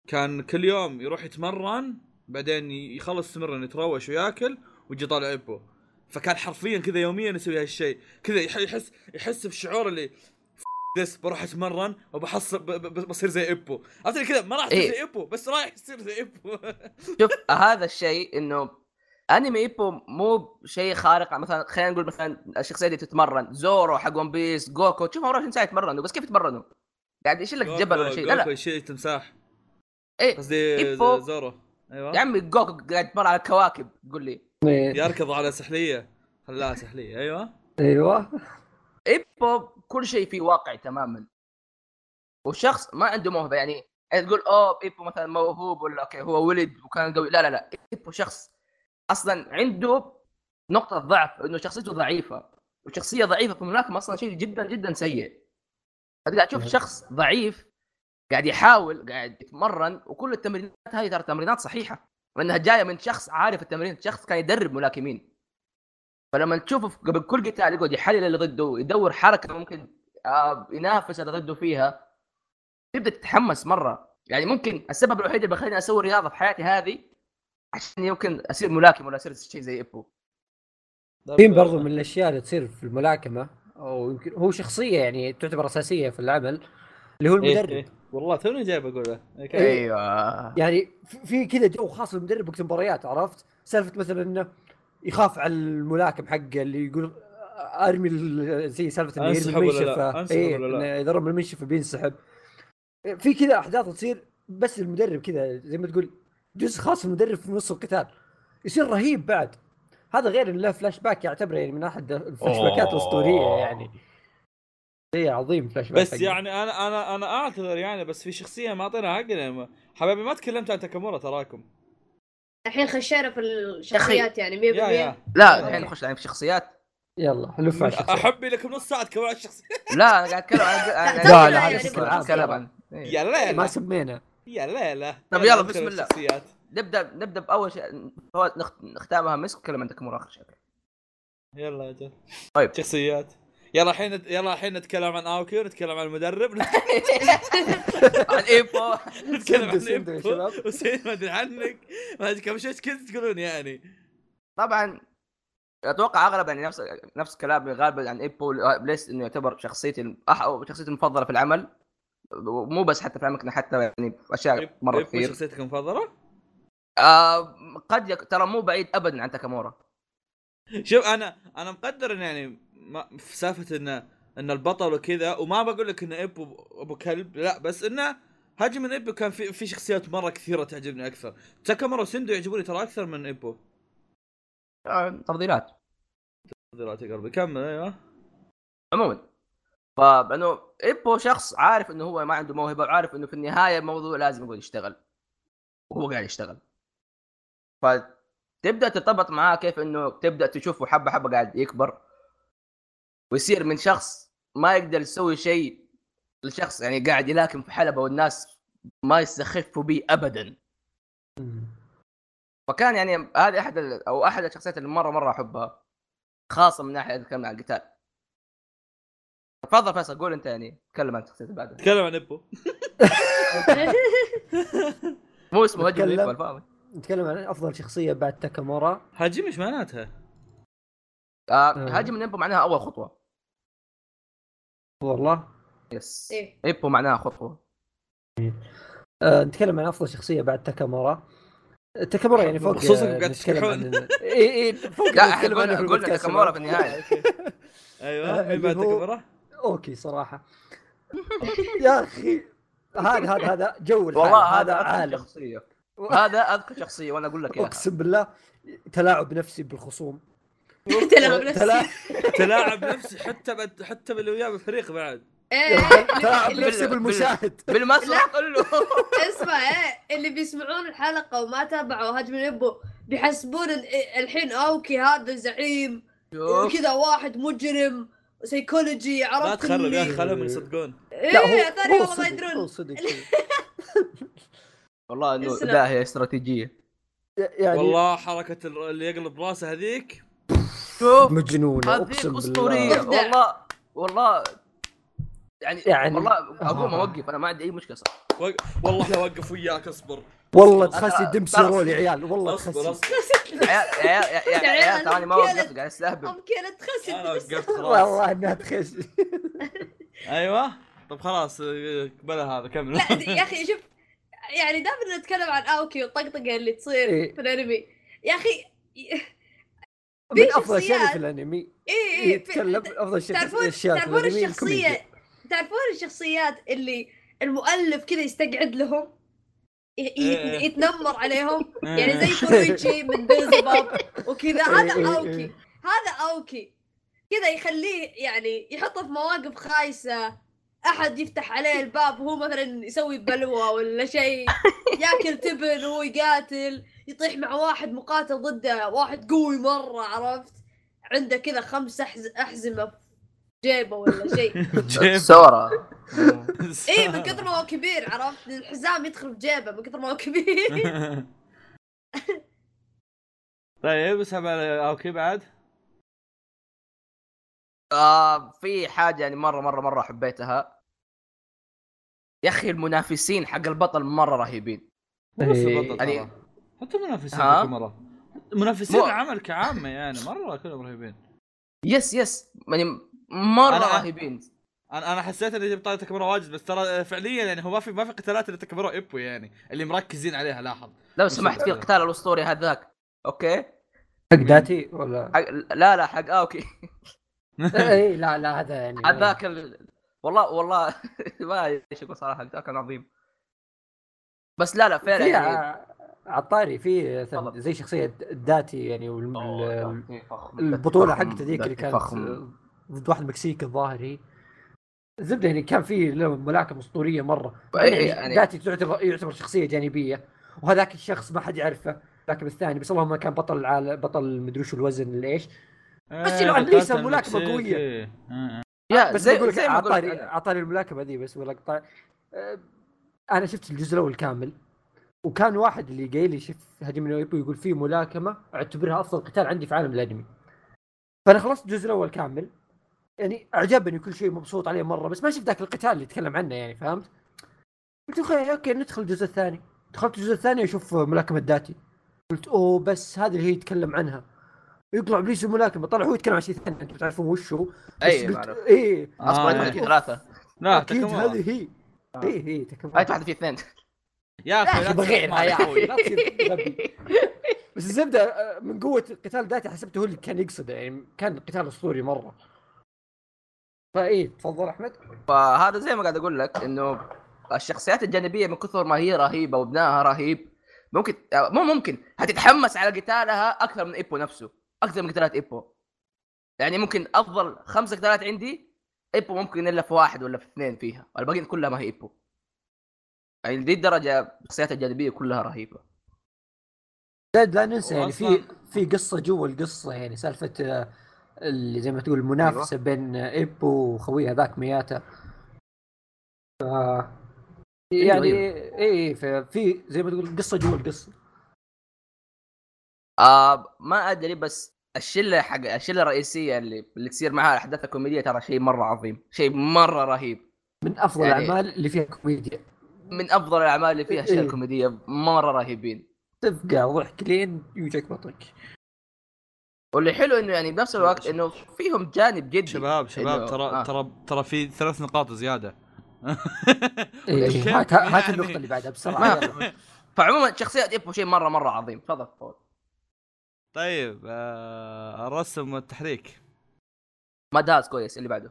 كان كل يوم يروح يتمرن بعدين يخلص تمرن يتروش وياكل ويجي يطالع إيبو فكان حرفيا كذا يوميا يسوي هالشيء كذا يح- يحس يحس بشعور اللي this بروح أتمرن وبحصل بصير زي إيبو. عرفت كذا؟ ما راح تصير إيه. زي إيبو بس رايح يصير زي إيبو. شوف هذا الشيء إنه أنمي إيبو مو شيء خارق مثلا خلينا نقول مثلا الشخصية اللي تتمرن. زورو حق ون بيس غوكو تشوفهم وراهم ساعه يتمرنوا بس كيف يتمرنوا؟ قاعد يشيل لك جبل ولا شيء. لا جوكو لا يشيل تمساح. إيه قصدي زورو. أيوه. يا عمي جوكو قاعد يتمرن على الكواكب. قول لي. إيه. يركض على سحلية. خلاها سحلية. أيوه. أيوه. إيبو كل شيء فيه واقعي تماما. والشخص ما عنده موهبة يعني تقول أوه إيبو مثلا موهوب ولا okay هو ولد وكان قوي لا لا لا إيبو شخص أصلا عنده نقطة ضعف إنه شخصيته ضعيفة وشخصية ضعيفة في الملاكمة أصلا شيء جدا جدا سيء. انت قاعد تشوف. شخص ضعيف قاعد يحاول قاعد يتمرن وكل التمرينات هذه ترى تمرينات صحيحة لأنها جاية من شخص عارف التمرين شخص كان يدرب ملاكمين. فلما تشوفه قبل كل قتال يقعد يحلل اللي ضده يدور حركة ممكن آه، ينافس اللي ضده فيها تبدأ تتحمس مرة. يعني ممكن السبب الوحيد اللي بيخليني أسوي رياضة في حياتي هذه عشان يمكن أصير ملاكم ولا أصير شيء زي إيبو. في برضو من الأشياء اللي تصير في الملاكمة أو يمكن هو شخصية يعني تعتبر أساسية في العمل اللي هو إيه، المدرب. إيه. والله توني جايب اقوله أيوه. يعني في- في كذا جو خاص للمدرب وقت المباريات عرفت؟ سالفة مثلا إنه يخاف على الملاكم حقه اللي يقول أرمي زي سالفة إنه يرمي؟ إنه اذا رمى المنشفه بينسحب في كذا أحداث تصير بس المدرب كذا زي ما تقول جزء خاص المدرب في نص القتال. يصير رهيب بعد. هذا غير إنه له فلاش باك يعتبره يعني من أحد الفلاش باكات الأسطورية يعني. شيء عظيم فلاش باك بس حقه. يعني أنا أنا أنا أعتذر يعني بس في شخصية ما أعطينا حقنا حبايبي ما تكلمت عن تاكامورا تراكم. الحين خشينا في الشخصيات يعني 100% يا يا لا. الحين نخش يعني في شخصيات يلا نلف على الشخصيات. احبي لكم نص ساعة تكلمون عن الشخصيه لا أنا قاعد أتكلم عن لا، لا، عن- بشكل عام. عن. يا لا ما سمينا يا لا لا طب يلا، بسم الله. الشخصيات. نبدأ نبدأ بأول شيء نختامها مسك نتكلم عن تاكامورا آخر شيء يلا يا جل طيب. شخصيات يلا الحين يلا الحين نتكلم عن آوكي ونتكلم عن المدرب. عن إيبو. نتكلم عن. شباب. وسين ما أدري عنك. ما أدري كم شيء كنت تقولون يعني. طبعا أتوقع أغلب يعني نفس نفس كلامي غالبا عن إيبو ليس إنه يعتبر شخصيتي ال- أح- أو شخصيتي المفضلة في العمل. مو بس حتى في العمل حتى يعني في أشياء مرة كثير. شخصيتك المفضلة؟ آه قد يك... ترى مو بعيد ابدا عن تاكامورا. شوف أنا أنا مقدر يعني ما في سالفة انه إن البطل وكذا وما بقول لك إن ايبو ابو كلب لا بس إنه هاجيمي نو إيبو كان في في شخصيات مرة كثيرة تعجبني أكثر. تاكامورا وسندو يعجبوني ترى أكثر من إيبو. آه تفضيلات. تفضيلات يا قلبي كمل أيوه. عموما فانه إيبو شخص عارف إنه هو ما عنده موهبة وعارف إنه في النهاية الموضوع لازم يقعد يشتغل. وهو قاعد يشتغل. فتبدأ ترتبط معاه كيف إنه تبدأ تشوفه حبة حبة قاعد يكبر. ويصير من شخص ما يقدر يسوي شيء لشخص يعني قاعد يلاكم في حلبة والناس ما يستخفوا به ابدا. فكان يعني هذه أحد أو أحد الشخصيات اللي مره مرة أحبها خاصة من ناحية الكلام عن القتال. تفضل فيصل قول أنت يعني تكلم عن الشخصيات اللي بعدها تكلم عن إيبو. مو اسمه هجم نتكلم. عن أفضل شخصية بعد تاكامورا. هاجم إيش معناتها؟ هاجم من معناها أول خطوة. والله؟ yes. إيه. ايبو معناها خطوة. آه نتكلم عن أفضل شخصية بعد تاكامورا. تاكامورا يعني فوق خصوصاً آه، قاعد. عن اي اي فوق لا نتكلم قلنا قلنا تاكامورا. في النهايه أيوه. آه، مين بعد هو- تاكامورا؟ okay صراحة. يا أخي هذا هذا هذا جو الحال، والله هذا أذكى عالم. شخصية. هذا أذكى شخصية وأنا أقول لك إياها. اقسم بالله تلاعب نفسي بالخصوم. تلعب نفسي. تلاعب تلاعب نفسي حتى. حتى باللي وياه بالفريق بعد. إيه. تلاعب نفسي بالمشاهد. بالمسرح كله اسمع إيه. اللي بيسمعون الحلقة وما تابعوا هجم الابو بيحسبون ال- الحين okay هذا زعيم وكذا واحد مجرم سيكولوجي لا عرفت تخرب يا أخي خلهم يصدقون إيه ثاني والله ما يدرون. والله إنه. لا هي استراتيجية. يعني والله حركة ال- اللي يقلب راسه هذيك. شوف مجنونة هذيك أقسم بالله. والله والله يعني, يعني- والله أقوم آه. أوقف أنا ما عندي أي مشكلة صح. والله اوقف وياك اصبر. والله تخسي دمسي رول يا عيال والله تخسي. اصبر. عيال يا عيال عيال، تراني ما وقفت قاعد استهبل ممكن تخسر أنا وقفت خلاص. والله إنها تخسي. أيوه. طب خلاص قبلها هذا كمل. لا يا أخي شوف يعني دائما نتكلم عن أوكي والطقطقة اللي تصير إيه. في الأنمي. يا أخي من في أفضل شخصيات- في الأنمي اي اي يتكلم أفضل شيء تعرفون تعرفون الشخصيه. تعرفون الشخصيات اللي المؤلف كذا يستقعد لهم إيه. يتنمر عليهم إيه. يعني زي فوريتشي من بيلزباب وكذا إيه، هذا okay. هذا okay كذا يخليه يعني يحطه في مواقف خايسة أحد يفتح عليه الباب وهو مثلا يسوي بلوى ولا شيء يأكل تبن وهو يقاتل يطيح مع واحد مقاتل ضده واحد قوي مرة عرفت؟ عنده كذا خمس أحز... أحزمة في جيبه ولا شيء. جيب. سورا إيه من كثر ما هو كبير عرفت؟ الحزام يدخل في جيبه من كثر ما هو كبير. طيب اسحب على أوكي بعد؟ آه في حاجة يعني مرة مرة مرة حبيتها. يا أخي المنافسين حق البطل مرة رهيبين. إيه. يعني-. حتى منافسين ها؟ ذيك المره منافسين مو- العمل كعامة يعني مرة كلهم رهيبين. yes yes. يعني مرة أنا- رهيبين. أنا أنا حسيت انه بطاقه تاكامورا واجد بس ترى فعليا يعني هو ما في ما في قتالات الا تاكامورا إيبو يعني اللي مركزين عليها لاحظ. لو سمحت في القتال الأسطوري هذاك okay؟ حق داتي ولا؟ حق لا لا حق أوكي. اي لا لا هذا يعني هذاك ال... والله والله ما إيش أقول صراحة ذاك كان عظيم. بس لا لا فعلا في يعني عطاري في. زي شخصية داتي يعني داتي فخم، البطولة داتي حقته ذيك اللي داتي كانت فخم. ضد واحد مكسيكي الظاهر هي. الزبده يعني كان في له ملاكمة أسطورية مرة. إيه، يعني يعني- داتي تعتبر يعتبر شخصية جانبية. وهذاك الشخص ما حد يعرفه لكن الثاني بس اللهم كان بطل العالم بطل مدري شو الوزن الايش بس لو عن قوية. قويه يا بس زي زي ما أعطاني. أعطاني الملاكمة ذي بس ولا قطع أه، أنا شفت الجزء الأول كامل وكان واحد اللي قايل لي شوف هاجيمي نو إيبو يقول في ملاكمة أعتبرها افضل قتال عندي في عالم الأنمي فأنا خلصت الجزء الأول كامل يعني أعجبني كل شيء مبسوط عليه مرة بس ما شفت ذاك القتال اللي يتكلم عنه يعني فهمت؟ قلت okay okay ندخل الجزء الثاني دخلت الجزء الثاني أشوف ملاكمة داتي قلت أوه بس هذه اللي هي يتكلم عنها يطلع ابليس الملاكمة. طلع هو يتكلم عن شيء ثاني أنتم تعرفون وش هو أي اصبر آه، آه في ثلاثة لا أكيد هذه هي. إيه إيه تكمل. هاي واحدة في اثنين. يا أخي لا بغيرها يا أخي بس الزبدة آه، من قوة قتال داتي حسبته هو اللي كان يقصده يعني كان قتال أسطوري مرة. فإيه تفضل أحمد. فهذا زي ما قاعد أقول لك إنه الشخصيات الجانبية من كثر ما هي رهيبة وبنائها رهيب ممكن آه، مو ممكن هتتحمس على قتالها أكثر من إيبو نفسه. أكثر من قتالات إيبو. يعني ممكن أفضل خمس قتالات عندي إيبو ممكن إلا في واحد ولا في اثنين فيها. الباقيين كلها ما هي إيبو. يعني دي الدرجة الشخصيات الجانبيه كلها رهيبة. زاد لا ننسى يعني في في قصة جوا القصة يعني سالفة آه، اللي زي ما تقول المنافسه بين آه، إيبو وخويه ذاك مياتا. ف يعني أيوة. إيه في في زي ما تقول قصة جوا القصة. آه ما أدري بس الشله حق الشله الرئيسيه اللي اللي تصير معها الاحداث الكوميديه ترى شيء مرة عظيم شيء مرة رهيب من أفضل يعني- الأعمال اللي فيها كوميديا من أفضل الأعمال اللي فيها أشياء إيه. كوميدية مرة رهيبين تفقع ضحك لين يوجك بطنك واللي حلو إنه يعني بنفس الوقت إنه فيهم جانب جدي شباب شباب ترى آه. ترى ترى في ثلاث نقاط زيادة إيه، هات هات؟ النقطة اللي بعدها بسرعة. فعموما شخصيات إيبو شيء مرة مرة عظيم تفضل تفضل. طيب آه الرسم والتحريك مادهاوس اللي بعده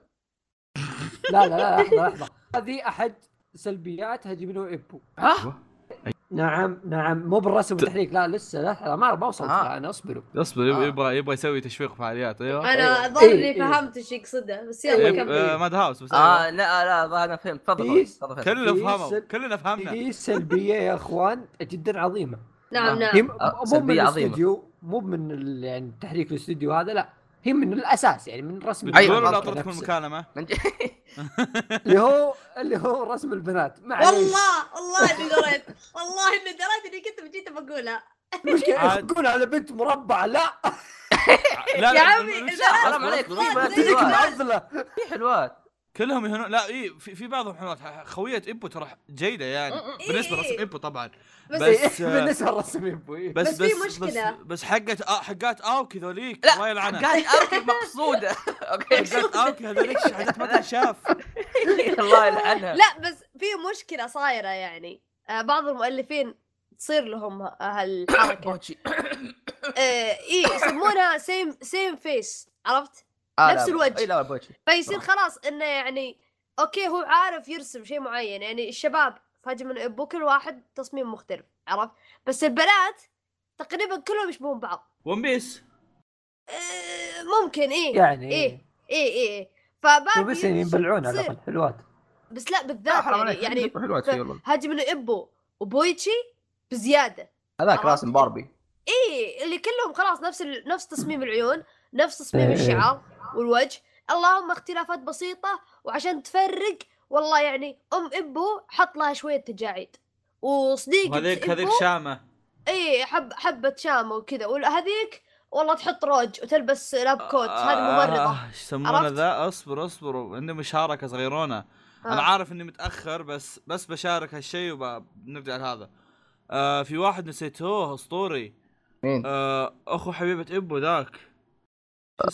لا لا لا لحظة لحظة هذه أحد سلبيات هاجيمي نو إيبو ها نعم نعم مو بالرسم والتحريك لا لسه لحظه ما ما وصلت آه. أنا اصبروا اصبر يبغى آه. يبغى يبغى يسوي تشويق فعاليات أيوه أنا أيوة. ظهر إيه، إيه. فهمت إيش يقصده بس إيه، يلا آه، كمل ماد هاوس بس آه أيوة. لا لا لا أنا فهمت تفضل. كلنا فهموا سل- كلنا فهمنا في سلبية يا أخوان جدا عظيمة نعم آه. هي نعم آه، مو من سلبية عظيمة. الاستوديو مو من ال- يعني تحريك الاستوديو هذا لا هي من الأساس يعني من رسم أيوة، بتقولوا لا البنات اعطيتكم نفسه. المكالمه اللي هو اللي هو رسم البنات. معليش. والله والله إني دريت. والله إني دريت إني كنت بجيت بقولها المشكلة. يقول على بنت مربعة لا. لا يا عمي، حرام عليك في بنات معضله في حلوات. كلهم يهنون. لا اي في, في بعضهم حلوات خوية إيبو ترى جيدة يعني. بالنسبة إيه. لرسم إيبو طبعا. بس, بس- إيه، بالنسبة للرسم يبوي بس بس في مشكلة. بس, بس حقت آه حقات أوكي ذوليك لا الله يلعنها حقات أوكي مقصوده أوكي. حقات أوكي هذوليك حاجات ما تنشاف. الله يلعنها. لا بس في مشكلة صايرة يعني. آه بعض المؤلفين تصير لهم هالحركة. آه اي يسمونها same same face عرفت؟ آه، نفس الوجه. اي لا بوتشي فيصير خلاص إنه يعني أوكي هو عارف يرسم شيء معين يعني الشباب فاجئ من ابو كل واحد تصميم مختلف عرفت؟ بس البنات تقريبا كلهم يشبهون بعض ون بيس آه ممكن إيه يعني إيه. إيه إيه فباقي بس يعني يبلعون على تصير. الأقل حلوات بس لا بالذات حرام يعني يعني حلوات هاجم من ابو وبويتشي بزيادة هذاك؟ راسم باربي إيه اللي كلهم خلاص نفس ال... نفس تصميم العيون نفس تصميم إيه. الشعر والوجه. اللهم اختلافات بسيطة وعشان تفرق. والله يعني أم إبو حط لها شوية تجاعيد. وهذيك هذيك إبو- شامة. إيه حب حبة شامة وكذا. وهذيك والله تحط روج وتلبس lab coat. هذه ممرضة. آه، إيش يسمونه؟ ذا؟ اصبر اصبر. عندي مشاركة صغيرونة. أنا آه. عارف إني متأخر بس بس بشارك هالشيء وبنرجع لهذا. آه في واحد نسيتوه أسطوري. مين؟ آه أخو حبيبة إيبو ذاك.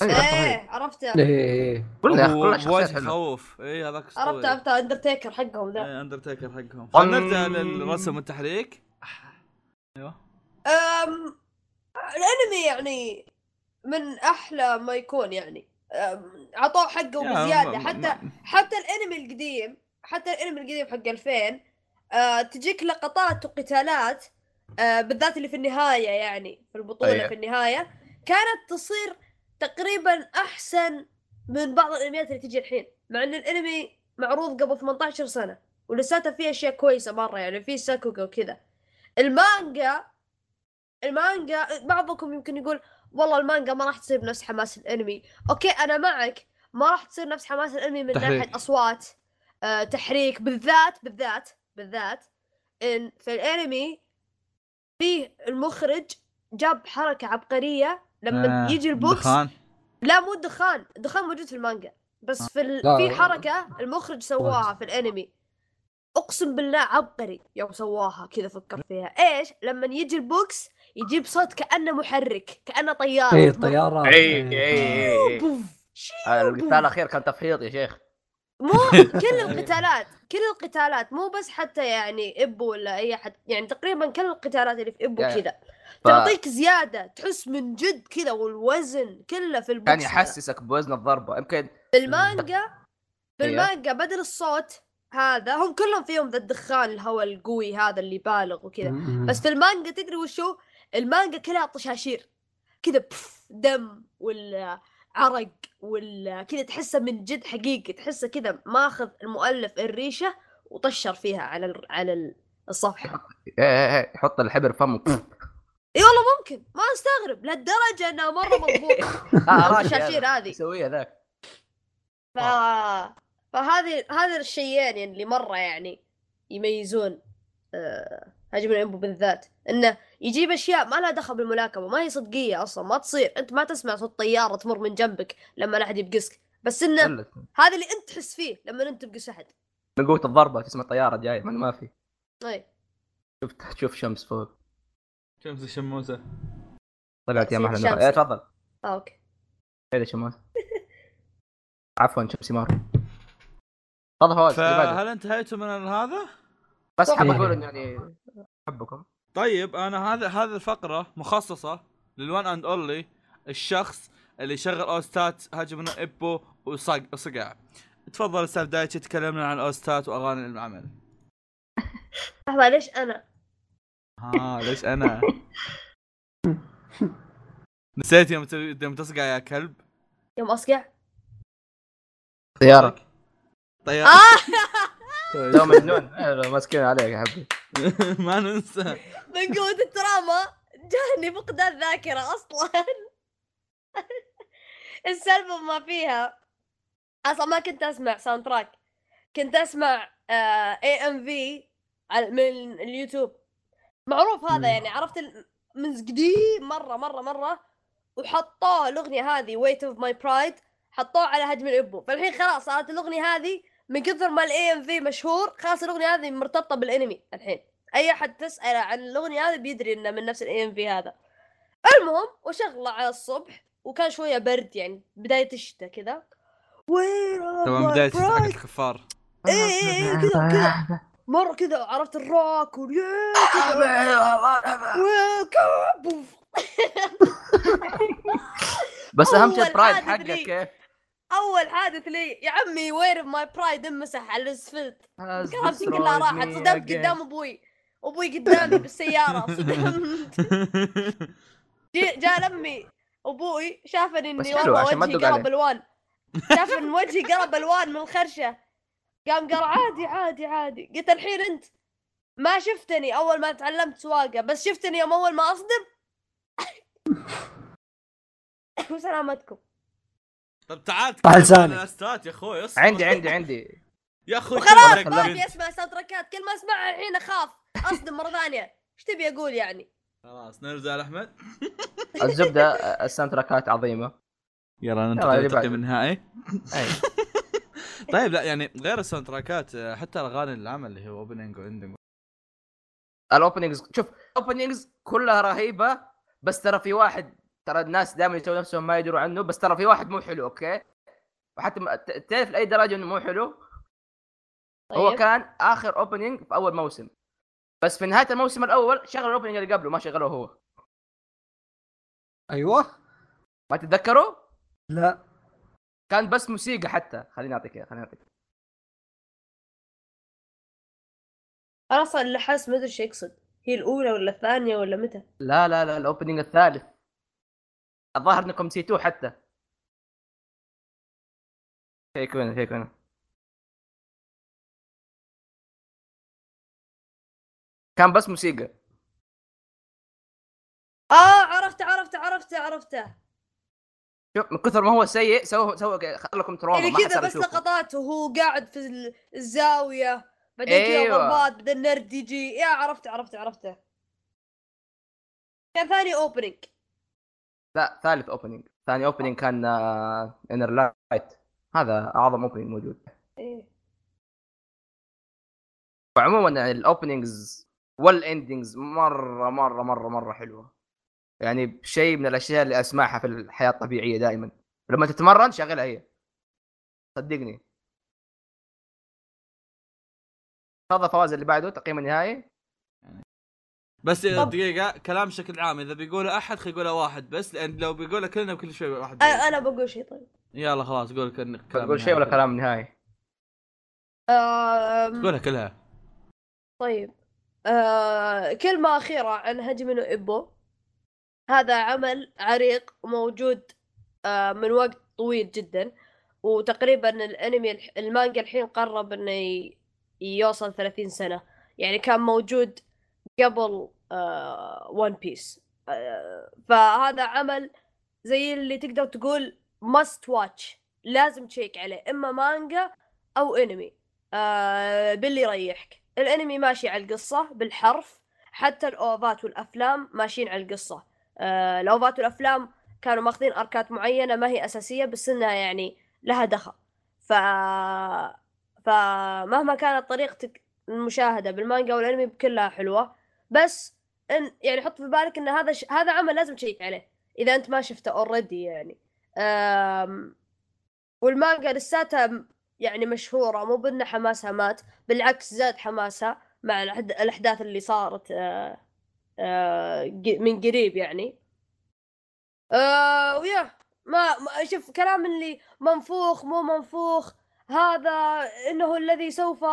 إيه. عرفته. إيه بوجه حلوة. تخوف اي هذاك عرفت أسطوري. عرفت أندرتيكر حقهم ذا. إيه، أندرتيكر حقهم. طن- نرجع للرسم والتحريك. أيوه. أم... الأنمي يعني من أحلى ما يكون يعني. عطوه حقه يا بزياده حتى حتى الأنمي القديم حتى الأنمي القديم حق 2000 آه تجيك لقطات وقتالات آه بالذات اللي في النهاية يعني في البطولة أيه. في النهاية كانت تصير تقريبا أحسن من بعض الأنميات اللي تجي الحين مع إن الأنمي معروض قبل 18 سنة ولساته فيه أشياء كويسة مرة يعني في sakuga وكذا المانجا المانجا بعضكم يمكن يقول والله المانجا ما راح تصير بنفس حماس الأنمي okay أنا معك ما راح تصير نفس حماس الأنمي من تحريك. ناحية أصوات آه تحريك بالذات بالذات بالذات إن في الأنمي فيه المخرج جاب حركة عبقرية لما آه، يجي ال box دخان لا مو الدخان. الدخان موجود في المانجا. بس في ال... لا. في حركة المخرج سواها في الانمي. اقسم بالله عبقري يوم سواها كذا فكر فيها. إيش؟ لما يجي ال box يجيب صوت كأنه محرك كأنه طيارة. إيه طياره اي اي اي بوف. القتال الأخير كان تفحيط يا شيخ. مو كل القتالات كل القتالات مو بس حتى يعني إيبو ولا أي احد يعني تقريبا كل القتالات اللي في إيبو كذا. ف- تعطيك زيادة تحس من جد كذا والوزن كله في ال box كان ذا. يحسسك بوزن الضربة يمكن في المانجا في إيه. المانجا بدل الصوت هذا هم كلهم فيهم ذا الدخان الهواء القوي هذا اللي بالغ وكذا. بس في المانجا تدري وشو المانجا كلها طشاشير كذا دم ولا عرق ولا كذا تحسه من جد حقيقي تحسه كذا ماخذ المؤلف الريشة وطشر فيها على ال- على ال- الصفحة إيه إيه، يحط الحبر فمه إي والله ممكن. ما أستغرب. لهالدرجة إنها مرة مضبوطه آه، الطشاشير هذا. هذه. يسويها ذاك. ف... فهذه هذه الشيئين يعني اللي مرة يعني يميزون آه... هاجم الانبو بالذات. إنه يجيب أشياء ما لها دخل بالملاكمة. ما هي صدقية أصلا. ما تصير. أنت ما تسمع صوت طيارة تمر من جنبك لما أحد يبقسك. بس إنه هذا اللي أنت تحس فيه لما أنت تبقس أحد. من قوة الضربة تسمع طيارة جاية. ما ما في. إي. شفت تشوف شمس فوق. شمس الشموسة. طلعت يا محلى شمس. إيه تفضل. آه أوكي. هذا شمس عفوا شمسي مار تفضل فواز. فهل انتهيتوا من هذا؟ بس حاب. أقول إنه يعني أحبكم. طيب أنا هذا هذه الفقرة مخصصة للوان أند اونلي الشخص اللي يشغل أوستات هاجم من إيبو وصق وصقع. تفضل أستاذ دايتشي تكلمنا عن الأوستات وأغاني العمل. لحظه ليش أنا؟ ها ليش أنا؟ نسيت يوم ت- يوم تصقع يا كلب. يوم أصقع؟ سياره طيب آه! لو مجنون. ماسكين عليك يا حبيبي. ما ننسى. من قوة التراما جاني فقدان ذاكرة أصلا. السالفه ما فيها. أصلا ما كنت أسمع soundtrack كنت أسمع AMV من اليوتيوب. معروف هذا. يعني عرفت من قديم مرة مرة مرة وحطوه الأغنية هذه Weight of My Pride حطوه على هجم الإبو. فالحين خلاص صارت الأغنية هذه من كثر ما ال AMV مشهور خلاص الأغنية هذه مرتبطة بالأنمي الحين. أي أحد تساله عن الأغنية هذه بيدري إنه من نفس ال AMV هذا. المهم وشغلة على الصبح وكان شوية برد يعني بداية الشتاء كذا. وين طبعا بداية حق الكفار إيه إيه إيه، كذا كذا. مرة كذا عرفت الروك واليا. بس أهم شيء أول pride حادث حقك لي. كيف أول حادث لي يا عمي where my pride انمسح على الأسفلت كرامتي كلها راحت صدمت. قدام أبوي أبوي قدامي بالسيارة صدمت جاء لمي أبوي شافني إني والله وجهي. قلب ألوان شاف ان وجهي قلب ألوان من الخرشة قام قال عادي عادي عادي. قلت الحين أنت ما شفتني أول ما تعلمت سواقة بس شفتني يوم أول ما أصدم؟ وسلامتكم. طب تعال. الاستات يا أخوي اصبر. عندي عندي عندي. يا أخوي وخلاص شوف ما ابي. اسمع soundtrack ات كل ما أسمعها الحين أخاف. أصدم مرة ثانية. إيش تبي أقول يعني؟ خلاص نرجع لأحمد. الزبدة ال soundtrack ات عظيمة. يلا ننتقل للتقييم. النهائي. طيب لا يعني غير ال soundtrack ات حتى الأغاني العمل اللي هو opening و ending ال openings شوف ال openings كلها رهيبة بس ترى في واحد ترى الناس دائما يسووا نفسهم ما يدروا عنه بس ترى في واحد مو حلو أوكي؟ وحتى تعرف لأي درجة إنه مو حلو؟ هو طيب. كان آخر opening في أول موسم. بس في نهاية الموسم الأول شغل ال opening اللي قبله ما شغله هو. أيوه. ما تتذكروا؟ لا. كان بس موسيقى حتى. خليني أعطيك إياه، خليني أعطيك. أنا أصلا اللي حاس ما أدري إيش يقصد. هي الأولى ولا الثانية ولا متى؟ لا لا لا ال opening الثالث. الظاهر إنكم نسيتوه حتى. فيك هنا فيك هنا كان بس موسيقى. آه عرفته عرفته عرفته عرفته. شوف من كثر ما هو سيء سوى سوى خلكم تروما يعني كذا بس. لقطات وهو قاعد في ال- الزاوية. بعدين كذا أيوة. ضربات بعدين النرد يجي. يا عرفت عرفت عرفته. كان ثاني اوبننج لا ثالث opening ثاني opening كان Inner Light هذا أعظم opening موجود. إيه. وعموما يعني ال openings وال endings مرة مرة مرة مرة حلوة. يعني شيء من الأشياء اللي أسمعها في الحياة الطبيعية دائما. لما تتمرن شغلها هي. صدقني. تفضل فواز اللي بعده تقييم النهائي. بس طب. دقيقة كلام بشكل عام إذا بيقوله أحد خلي يقوله واحد بس لأن لو بيقوله كلنا كل شوي واحد أ- أنا بقول شيء طيب. يلا خلاص قول كل- كلام تقول شيء ولا. كلام نهائي؟ آم، قولها كلها. طيب. آه كلمة أخيرة عن هجمنو إبو هذا عمل عريق موجود آه من وقت طويل جدا. وتقريبا الأنمي المانجا الحين قرب إنه يوصل 30 سنة. يعني كان موجود قبل آه One Piece آه فهذا عمل زي اللي تقدر تقول must watch لازم تشيك عليه إما مانجا أو أنمي. آه باللي يريحك. الأنمي ماشي على القصة بالحرف حتى ال OVA ات والأفلام ماشيين على القصة. آه ال OVA ات والافلام كانوا ماخذين arc ات معينة ما هي أساسية بس إنها يعني لها دخل. ف فمهما كانت طريقتك المشاهدة بالمانجا والأنمي كلها حلوة بس إن يعني حط في بالك إن هذا ش... هذا عمل لازم تشيك عليه إذا أنت ما شفته already يعني. أم... والمانجا لساتها يعني مشهورة مو بأن حماسها مات بالعكس زاد حماسها مع الأحد- الأحداث اللي صارت آه، آه، ق- من قريب يعني. آه، ويا ما شوف كلام اللي منفوخ مو منفوخ هذا إنه الذي سوف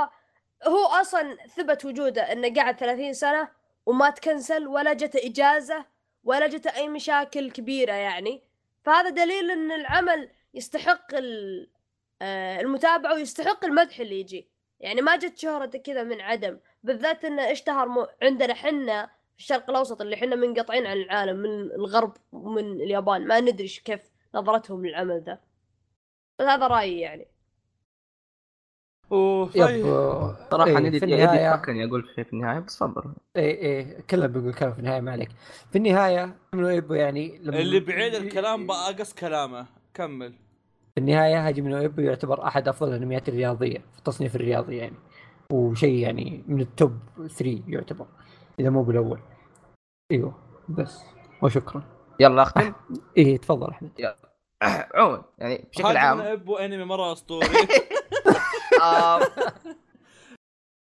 هو أصلا ثبت وجوده إنه قعد 30 سنة وما تكنسل ولا جت إجازة ولا جت أي مشاكل كبيرة يعني. فهذا دليل إن العمل يستحق آه، المتابعة ويستحق المدح اللي يجي. يعني ما جت شهرته كذا من عدم بالذات إنه اشتهر عندنا حنا في الشرق الأوسط اللي حنا منقطعين عن العالم من الغرب ومن اليابان ما ندري كيف نظرتهم للعمل ذا. بس هذا رأيي يعني. أوه yep طيب صراحة إيه، ندي في ندي النهاية فكرني أقول شيء في النهاية بس تفضل اي اي كلنا بنقول كلام في النهاية ما عليك. في النهاية منو ايبو يعني لما اللي بعيد الكلام بقى أقص كلامه. كمل. في النهاية هاجيمي نو ايبو يعتبر أحد أفضل الأنميات الرياضية في التصنيف الرياضي يعني. وشيء يعني من التوب 3 يعتبر. إذا مو بالأول. إيوه بس. وشكرا. يلا أختم. إيه تفضل أحمد. عموما يعني بشكل عام. من أبو أنمي مرة أسطوري. آه،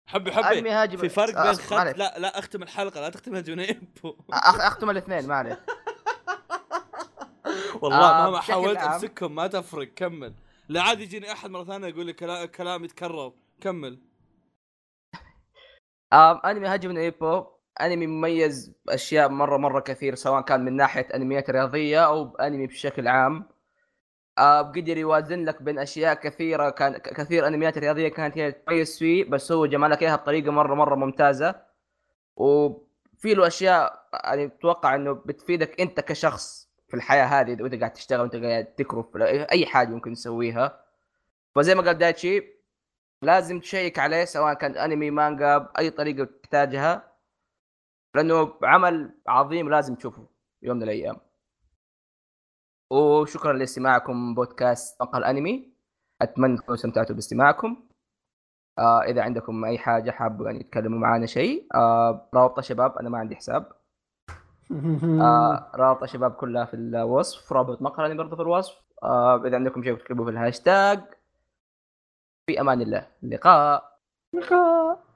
حبي حبي. أنمي هاجم. في فرق آه، بين. خط لا لا أختم الحلقة لا تختم هجمنا أبو. أخ- أختم الاثنين ما عليه والله آه، مهما حاولت. أمسكهم ما تفرق كمل. لا عاد يجيني أحد مرة ثانية يقول لي كلام كلام يتكرر. كمل. آم، أنمي هاجم من ايبو أنمي مميز باشياء مرة مرة كثير سواء كان من ناحية أنميات رياضية أو بأنمي بشكل عام. آه، قدر يوازن لك بين أشياء كثيرة كان كثير أنميات رياضية كانت هي تميز فيه بس هو جمع لك إياها بطريقة مرة مرة ممتازة. وفي له أشياء يعني أتوقع إنه بتفيدك أنت كشخص في الحياة هذه إذا قاعد تشتغل وانت قاعد تكرف أي حاجة ممكن تسويها. فزي ما قال دايتشي لازم تشيك عليه سواء كان أنمي مانجا بأي طريقة تحتاجها. لأنه عمل عظيم لازم تشوفه يوم من الأيام. وشكرا لاستماعكم بودكاست مقهى الانمي أتمنى تكونوا استمتعتوا باستماعكم. آه إذا عندكم أي حاجة حابب يعني تتكلموا معنا شيء آه روابط شباب أنا ما عندي حساب. آه رابط الشباب كلها في الوصف رابط مقهى برضه في الوصف. آه إذا عندكم شيء تكتبوه في الهاشتاج. في أمان الله. اللقاء لقاء.